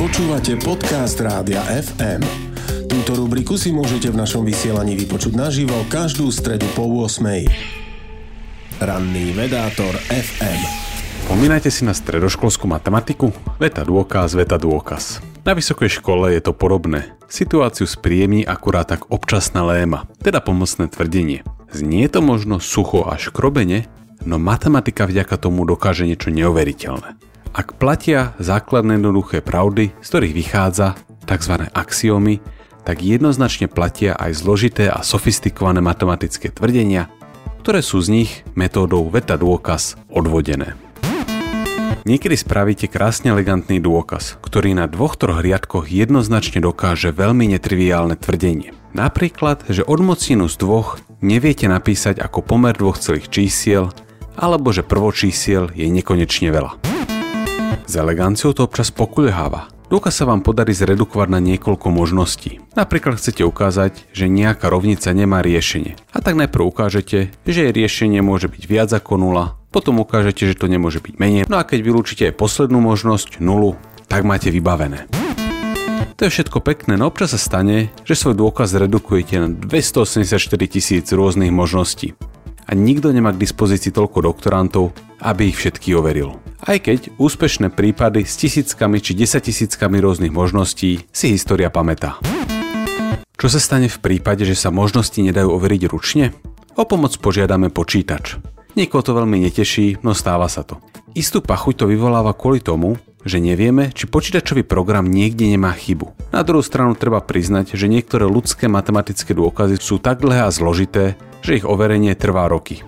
Počúvate podcast Rádia FM. Túto rubriku si môžete v našom vysielaní vypočuť naživo každú stredu po 8. Ranný vedátor FM. Pomínajte si na stredoškolskú matematiku? Veta dôkaz, veta dôkaz. Na vysokej škole je to podobné. Situáciu spríjemní akurát tak občasná léma, teda pomocné tvrdenie. Znie to možno sucho až krobene, no matematika vďaka tomu dokáže niečo neuveriteľné. Ak platia základné jednoduché pravdy, z ktorých vychádza tzv. axiómy, tak jednoznačne platia aj zložité a sofistikované matematické tvrdenia, ktoré sú z nich metódou veta dôkaz odvodené. Niekedy spravíte krásne elegantný dôkaz, ktorý na dvoch troch riadkoch jednoznačne dokáže veľmi netriviálne tvrdenie. Napríklad, že odmocinu z dvoch neviete napísať ako pomer dvoch celých čísiel, alebo že prvočísiel je nekonečne veľa. S eleganciou to občas pokulháva. Dôkaz sa vám podarí zredukovať na niekoľko možností. Napríklad chcete ukázať, že nejaká rovnica nemá riešenie. A tak najprv ukážete, že jej riešenie môže byť viac ako nula, potom ukážete, že to nemôže byť menej. No a keď vylúčite aj poslednú možnosť, nulu, tak máte vybavené. To je všetko pekné, no občas sa stane, že svoj dôkaz redukujete na 284 tisíc rôznych možností. A nikto nemá k dispozícii toľko doktorantov, aby ich všetky overil. Aj keď úspešné prípady s tisíckami či desatisíckami rôznych možností si história pamätá. Čo sa stane v prípade, že sa možnosti nedajú overiť ručne? O pomoc požiadame počítač. Niekoho to veľmi neteší, no stáva sa to. Istú pachuť to vyvoláva kvôli tomu, že nevieme, či počítačový program niekde nemá chybu. Na druhú stranu treba priznať, že niektoré ľudské matematické dôkazy sú tak dlhé a zložité, že ich overenie trvá roky.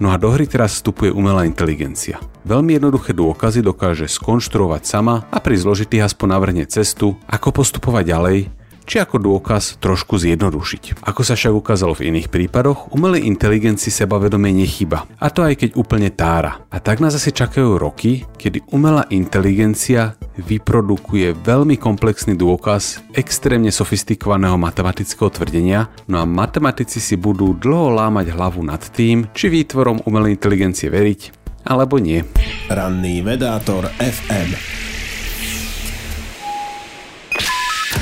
No a do hry teraz vstupuje umelá inteligencia. Veľmi jednoduché dôkazy dokáže skonštruovať sama a pri zložitých aspoň navrhne cestu, ako postupovať ďalej, či ako dôkaz trošku zjednodušiť. Ako sa však ukázalo v iných prípadoch, umelej inteligencii sebavedomie nechyba. A to aj keď úplne tára. A tak nás asi čakajú roky, kedy umelá inteligencia vyprodukuje veľmi komplexný dôkaz extrémne sofistikovaného matematického tvrdenia, no a matematici si budú dlho lámať hlavu nad tým, či výtvorom umelej inteligencie veriť, alebo nie. Ranný vedátor FM.